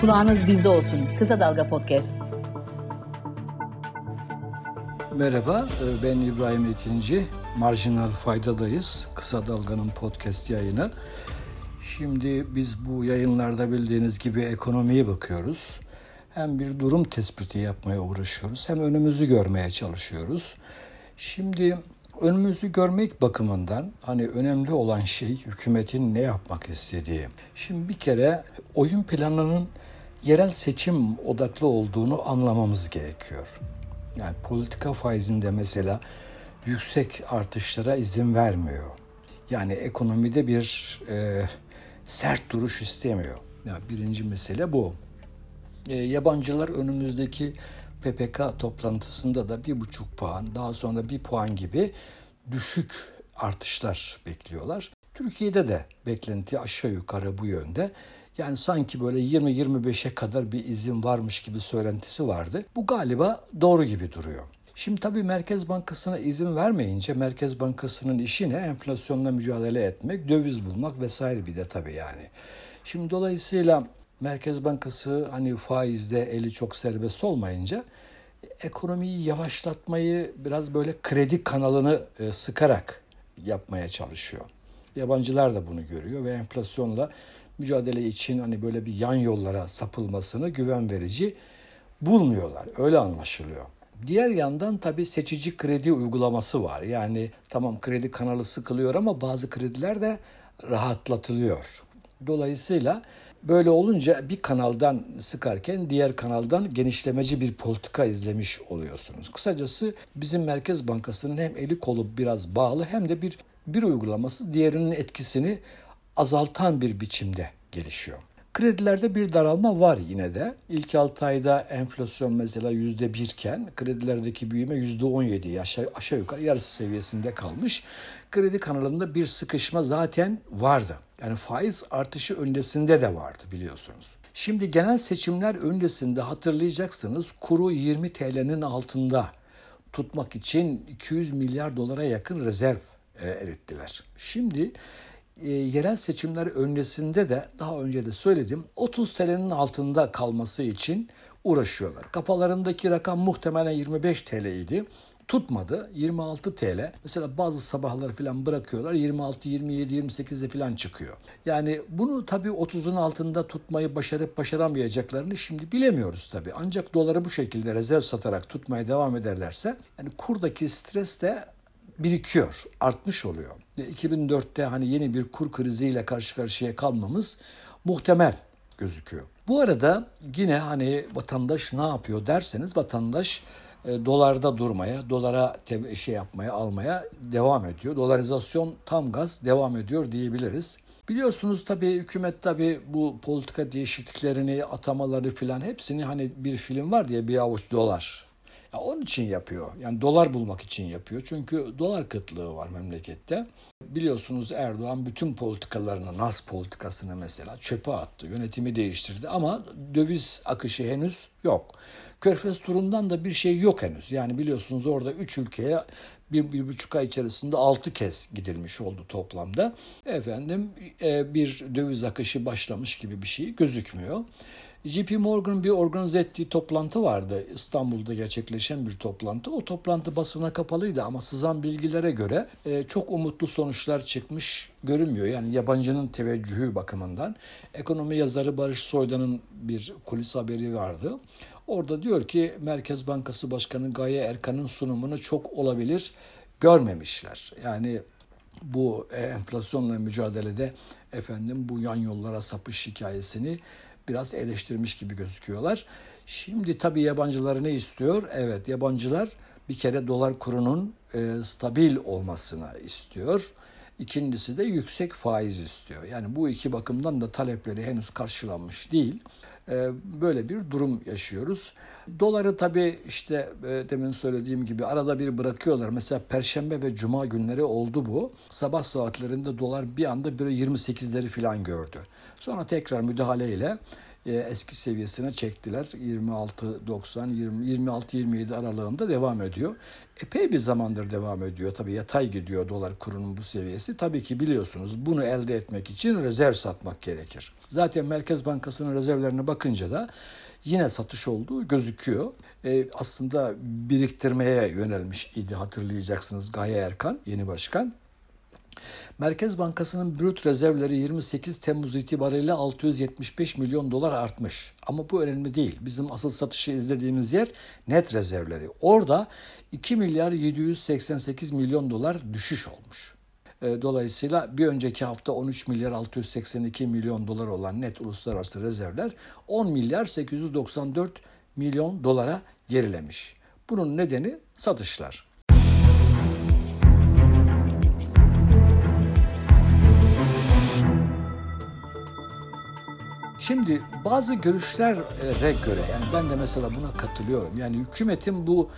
Kulağınız bizde olsun. Kısa Dalga Podcast. Merhaba, e, ben İbrahim Ekinci. Marjinal Fayda'dayız. Kısa Dalga'nın podcast yayını. Şimdi biz bu yayınlarda bildiğiniz gibi ekonomiye bakıyoruz. Hem bir durum tespiti yapmaya uğraşıyoruz hem önümüzü görmeye çalışıyoruz. Şimdi önümüzü görmek bakımından hani önemli olan şey hükümetin ne yapmak istediği. Şimdi bir kere oyun planının yerel seçim odaklı olduğunu anlamamız gerekiyor. Yani politika faizinde mesela yüksek artışlara izin vermiyor. Yani ekonomide bir e, sert duruş istemiyor. Yani birinci mesele bu. E, yabancılar önümüzdeki PPK toplantısında da bir buçuk puan, daha sonra bir puan gibi düşük artışlar bekliyorlar. Türkiye'de de beklenti aşağı yukarı bu yönde. Yani sanki böyle 20-25'e kadar bir izin varmış gibi söylentisi vardı. Bu galiba doğru gibi duruyor. Şimdi tabii Merkez Bankası'na izin vermeyince Merkez Bankası'nın işi ne? Enflasyonla mücadele etmek, döviz bulmak vesaire bir de tabii yani. Şimdi dolayısıyla Merkez Bankası hani faizde eli çok serbest olmayınca ekonomiyi yavaşlatmayı biraz böyle kredi kanalını e, sıkarak yapmaya çalışıyor. Yabancılar da bunu görüyor ve enflasyonla mücadele için hani böyle bir yan yollara sapılmasını güven verici bulmuyorlar. Öyle anlaşılıyor. Diğer yandan tabii seçici kredi uygulaması var. Yani tamam kredi kanalı sıkılıyor ama bazı krediler de rahatlatılıyor. Dolayısıyla böyle olunca bir kanaldan sıkarken diğer kanaldan genişlemeci bir politika izlemiş oluyorsunuz. Kısacası bizim Merkez Bankası'nın hem eli kolu biraz bağlı hem de bir bir uygulaması diğerinin etkisini azaltan bir biçimde gelişiyor. Kredilerde bir daralma var yine de. İlk 6 ayda enflasyon mesela %1 iken kredilerdeki büyüme %17 aşağı, aşağı yukarı yarısı seviyesinde kalmış. Kredi kanalında bir sıkışma zaten vardı. Yani faiz artışı öncesinde de vardı biliyorsunuz. Şimdi genel seçimler öncesinde hatırlayacaksınız kuru 20 TL'nin altında tutmak için 200 milyar dolara yakın rezerv e, erittiler. Şimdi e, yerel seçimler öncesinde de daha önce de söyledim 30 TL'nin altında kalması için uğraşıyorlar. Kafalarındaki rakam muhtemelen 25 TL idi. Tutmadı 26 TL. Mesela bazı sabahları falan bırakıyorlar 26, 27, 28'e falan çıkıyor. Yani bunu tabii 30'un altında tutmayı başarıp başaramayacaklarını şimdi bilemiyoruz tabii. Ancak doları bu şekilde rezerv satarak tutmaya devam ederlerse yani kurdaki stres de birikiyor, artmış oluyor. 2004'te hani yeni bir kur kriziyle karşı karşıya kalmamız muhtemel gözüküyor. Bu arada yine hani vatandaş ne yapıyor derseniz vatandaş e, dolarda durmaya, dolara şey yapmaya, almaya devam ediyor. Dolarizasyon tam gaz devam ediyor diyebiliriz. Biliyorsunuz tabii hükümet tabii bu politika değişikliklerini, atamaları filan hepsini hani bir film var diye bir avuç dolar ya onun için yapıyor. Yani dolar bulmak için yapıyor. Çünkü dolar kıtlığı var memlekette. Biliyorsunuz Erdoğan bütün politikalarını, NAS politikasını mesela çöpe attı. Yönetimi değiştirdi ama döviz akışı henüz yok. Körfez turundan da bir şey yok henüz. Yani biliyorsunuz orada üç ülkeye bir, bir buçuk ay içerisinde altı kez gidilmiş oldu toplamda. Efendim e, bir döviz akışı başlamış gibi bir şey gözükmüyor. JP Morgan bir organize ettiği toplantı vardı. İstanbul'da gerçekleşen bir toplantı. O toplantı basına kapalıydı ama sızan bilgilere göre e, çok umutlu sonuçlar çıkmış görünmüyor. Yani yabancının teveccühü bakımından. Ekonomi yazarı Barış Soydan'ın bir kulis haberi vardı. Orada diyor ki Merkez Bankası Başkanı Gaye Erkan'ın sunumunu çok olabilir görmemişler. Yani bu e, enflasyonla mücadelede efendim bu yan yollara sapış hikayesini biraz eleştirmiş gibi gözüküyorlar. Şimdi tabii yabancılar ne istiyor? Evet yabancılar bir kere dolar kurunun e, stabil olmasını istiyor. İkincisi de yüksek faiz istiyor. Yani bu iki bakımdan da talepleri henüz karşılanmış değil. E, böyle bir durum yaşıyoruz. Doları tabii işte e, demin söylediğim gibi arada bir bırakıyorlar. Mesela Perşembe ve Cuma günleri oldu bu. Sabah saatlerinde dolar bir anda böyle 28'leri falan gördü. Sonra tekrar müdahaleyle eski seviyesine çektiler. 26-90, 26-27 aralığında devam ediyor. Epey bir zamandır devam ediyor. Tabii yatay gidiyor dolar kurunun bu seviyesi. Tabii ki biliyorsunuz bunu elde etmek için rezerv satmak gerekir. Zaten Merkez Bankası'nın rezervlerine bakınca da yine satış olduğu gözüküyor. E, aslında biriktirmeye yönelmiş idi hatırlayacaksınız Gaye Erkan yeni başkan. Merkez Bankası'nın brüt rezervleri 28 Temmuz itibariyle 675 milyon dolar artmış. Ama bu önemli değil. Bizim asıl satışı izlediğimiz yer net rezervleri. Orada 2 milyar 788 milyon dolar düşüş olmuş. E, dolayısıyla bir önceki hafta 13 milyar 682 milyon dolar olan net uluslararası rezervler 10 milyar 894 milyon dolara gerilemiş. Bunun nedeni satışlar. Şimdi bazı görüşlere göre yani ben de mesela buna katılıyorum. Yani hükümetin bu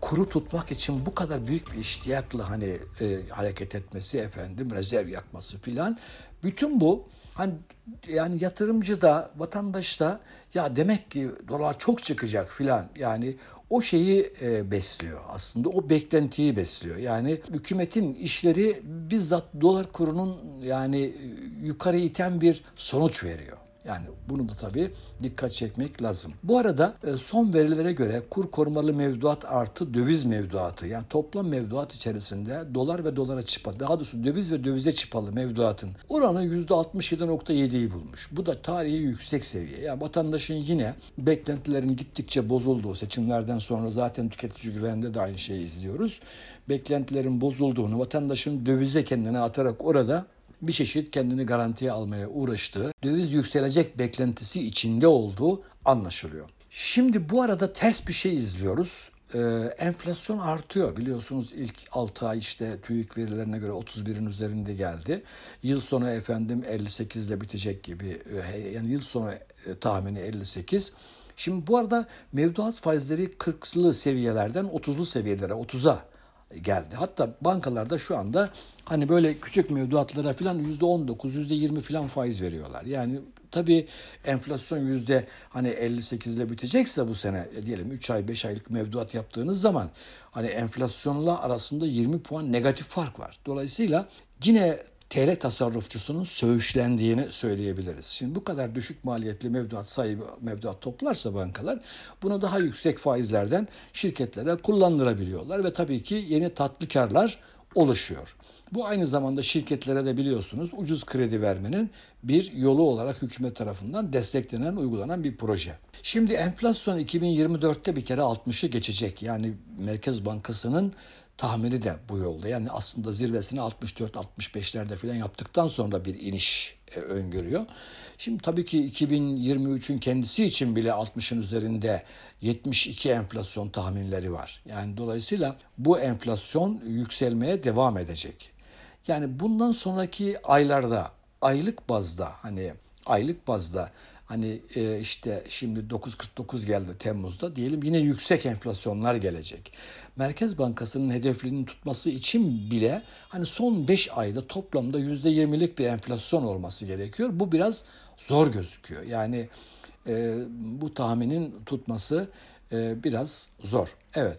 kuru tutmak için bu kadar büyük bir iştiyakla hani e, hareket etmesi efendim rezerv yakması filan bütün bu hani yani yatırımcı da vatandaş da ya demek ki dolar çok çıkacak filan yani o şeyi e, besliyor aslında o beklentiyi besliyor. Yani hükümetin işleri bizzat dolar kurunun yani yukarı iten bir sonuç veriyor. Yani bunu da tabii dikkat çekmek lazım. Bu arada e, son verilere göre kur korumalı mevduat artı döviz mevduatı yani toplam mevduat içerisinde dolar ve dolara çıpa daha doğrusu döviz ve dövize çıpalı mevduatın oranı %67.7'yi bulmuş. Bu da tarihi yüksek seviye. Yani vatandaşın yine beklentilerin gittikçe bozulduğu seçimlerden sonra zaten tüketici güvende de aynı şeyi izliyoruz. Beklentilerin bozulduğunu vatandaşın dövize kendine atarak orada bir çeşit kendini garantiye almaya uğraştığı, döviz yükselecek beklentisi içinde olduğu anlaşılıyor. Şimdi bu arada ters bir şey izliyoruz. Ee, enflasyon artıyor biliyorsunuz ilk 6 ay işte TÜİK verilerine göre 31'in üzerinde geldi. Yıl sonu efendim 58 ile bitecek gibi ee, yani yıl sonu e, tahmini 58. Şimdi bu arada mevduat faizleri 40'lı seviyelerden 30'lu seviyelere 30'a geldi. Hatta bankalarda şu anda hani böyle küçük mevduatlara falan yüzde on dokuz, yüzde yirmi falan faiz veriyorlar. Yani tabii enflasyon yüzde hani 58 ile bitecekse bu sene e, diyelim 3 ay 5 aylık mevduat yaptığınız zaman hani enflasyonla arasında 20 puan negatif fark var. Dolayısıyla yine TL tasarrufçusunun söğüşlendiğini söyleyebiliriz. Şimdi bu kadar düşük maliyetli mevduat sahibi mevduat toplarsa bankalar bunu daha yüksek faizlerden şirketlere kullandırabiliyorlar ve tabii ki yeni tatlı karlar oluşuyor. Bu aynı zamanda şirketlere de biliyorsunuz ucuz kredi vermenin bir yolu olarak hükümet tarafından desteklenen, uygulanan bir proje. Şimdi enflasyon 2024'te bir kere 60'ı geçecek. Yani Merkez Bankası'nın tahmini de bu yolda. Yani aslında zirvesini 64-65'lerde falan yaptıktan sonra bir iniş e, öngörüyor. Şimdi tabii ki 2023'ün kendisi için bile 60'ın üzerinde 72 enflasyon tahminleri var. Yani dolayısıyla bu enflasyon yükselmeye devam edecek. Yani bundan sonraki aylarda aylık bazda hani aylık bazda Hani e, işte şimdi 9.49 geldi Temmuz'da diyelim yine yüksek enflasyonlar gelecek. Merkez Bankası'nın hedeflerini tutması için bile hani son 5 ayda toplamda %20'lik bir enflasyon olması gerekiyor. Bu biraz zor gözüküyor. Yani e, bu tahminin tutması e, biraz zor. Evet.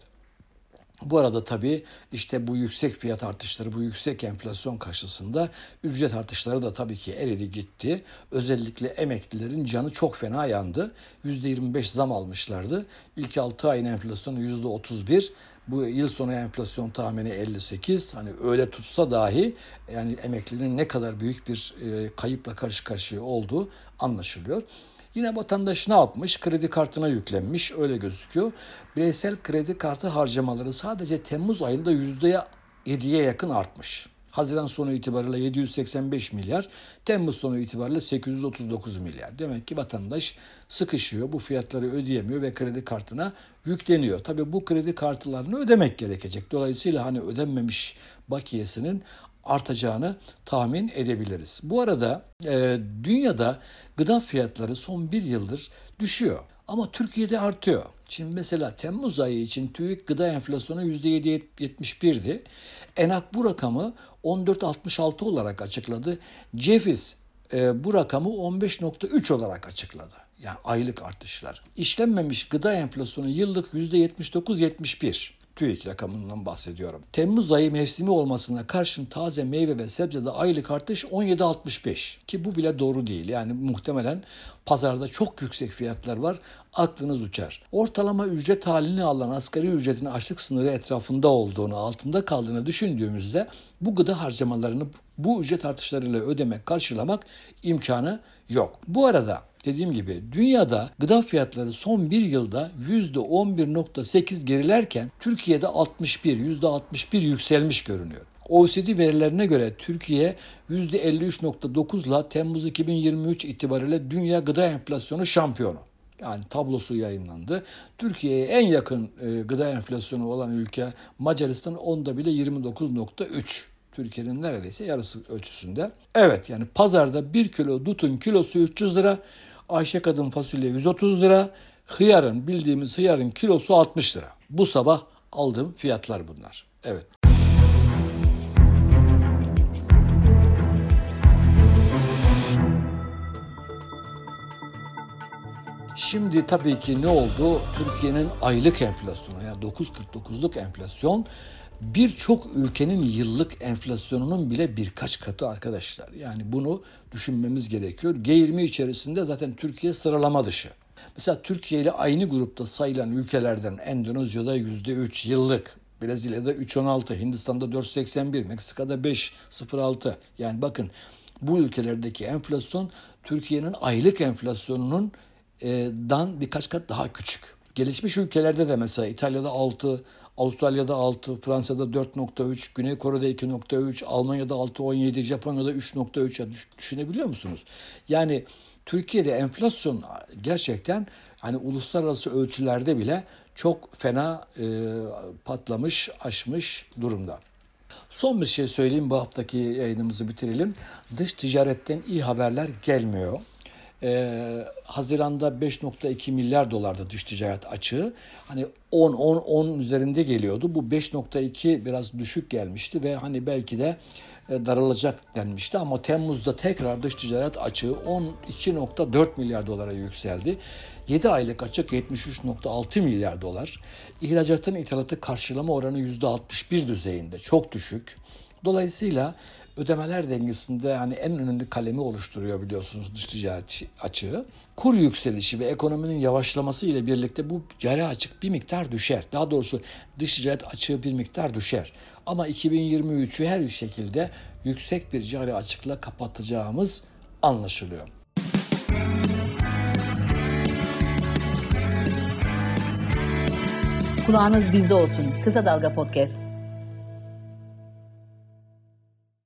Bu arada tabii işte bu yüksek fiyat artışları, bu yüksek enflasyon karşısında ücret artışları da tabii ki eridi gitti. Özellikle emeklilerin canı çok fena yandı. %25 zam almışlardı. İlk 6 ayın enflasyonu %31. Bu yıl sonu enflasyon tahmini 58. Hani öyle tutsa dahi yani emeklinin ne kadar büyük bir e, kayıpla karşı karşıya olduğu anlaşılıyor. Yine vatandaş ne yapmış? Kredi kartına yüklenmiş öyle gözüküyor. Bireysel kredi kartı harcamaları sadece Temmuz ayında %7'ye yakın artmış. Haziran sonu itibariyle 785 milyar, Temmuz sonu itibariyle 839 milyar. Demek ki vatandaş sıkışıyor, bu fiyatları ödeyemiyor ve kredi kartına yükleniyor. Tabii bu kredi kartlarını ödemek gerekecek. Dolayısıyla hani ödenmemiş bakiyesinin artacağını tahmin edebiliriz. Bu arada e, dünyada gıda fiyatları son bir yıldır düşüyor. Ama Türkiye'de artıyor. Şimdi mesela Temmuz ayı için TÜİK gıda enflasyonu %7.71'di. Enak bu rakamı 14.66 olarak açıkladı. Ceviz e, bu rakamı 15.3 olarak açıkladı. Yani aylık artışlar. İşlenmemiş gıda enflasyonu yıllık %79-71. TÜİK rakamından bahsediyorum. Temmuz ayı mevsimi olmasına karşın taze meyve ve sebzede aylık artış 17.65 ki bu bile doğru değil. Yani muhtemelen pazarda çok yüksek fiyatlar var. Aklınız uçar. Ortalama ücret halini alan asgari ücretin açlık sınırı etrafında olduğunu, altında kaldığını düşündüğümüzde bu gıda harcamalarını bu ücret artışlarıyla ödemek, karşılamak imkanı yok. Bu arada dediğim gibi dünyada gıda fiyatları son bir yılda %11.8 gerilerken Türkiye'de 61, %61 yükselmiş görünüyor. OECD verilerine göre Türkiye %53.9'la Temmuz 2023 itibariyle dünya gıda enflasyonu şampiyonu. Yani tablosu yayınlandı. Türkiye'ye en yakın e, gıda enflasyonu olan ülke Macaristan onda bile 29.3. Türkiye'nin neredeyse yarısı ölçüsünde. Evet yani pazarda 1 kilo dutun kilosu 300 lira, Ayşe kadın fasulye 130 lira, hıyarın bildiğimiz hıyarın kilosu 60 lira. Bu sabah aldığım fiyatlar bunlar. Evet. Şimdi tabii ki ne oldu? Türkiye'nin aylık enflasyonu yani 9.49'luk enflasyon birçok ülkenin yıllık enflasyonunun bile birkaç katı arkadaşlar. Yani bunu düşünmemiz gerekiyor. G20 içerisinde zaten Türkiye sıralama dışı. Mesela Türkiye ile aynı grupta sayılan ülkelerden Endonezya'da %3 yıllık, Brezilya'da 3.16, Hindistan'da 4.81, Meksika'da 5.06. Yani bakın bu ülkelerdeki enflasyon Türkiye'nin aylık enflasyonunun dan birkaç kat daha küçük. Gelişmiş ülkelerde de mesela İtalya'da 6, Avustralya'da 6, Fransa'da 4.3, Güney Kore'de 2.3, Almanya'da 6.17, Japonya'da 3.3 düşünebiliyor musunuz? Yani Türkiye'de enflasyon gerçekten hani uluslararası ölçülerde bile çok fena e, patlamış, aşmış durumda. Son bir şey söyleyeyim bu haftaki yayınımızı bitirelim. Dış ticaretten iyi haberler gelmiyor. Ee, Haziran'da 5.2 milyar dolarda dış ticaret açığı. Hani 10 10 10 üzerinde geliyordu. Bu 5.2 biraz düşük gelmişti ve hani belki de e, daralacak denmişti ama Temmuz'da tekrar dış ticaret açığı 12.4 milyar dolara yükseldi. 7 aylık açık 73.6 milyar dolar. İhracatın ithalatı karşılama oranı %61 düzeyinde. Çok düşük. Dolayısıyla ödemeler dengesinde hani en önemli kalemi oluşturuyor biliyorsunuz dış ticaret açığı. Kur yükselişi ve ekonominin yavaşlaması ile birlikte bu cari açık bir miktar düşer. Daha doğrusu dış ticaret açığı bir miktar düşer. Ama 2023'ü her şekilde yüksek bir cari açıkla kapatacağımız anlaşılıyor. Kulağınız bizde olsun. Kısa Dalga Podcast.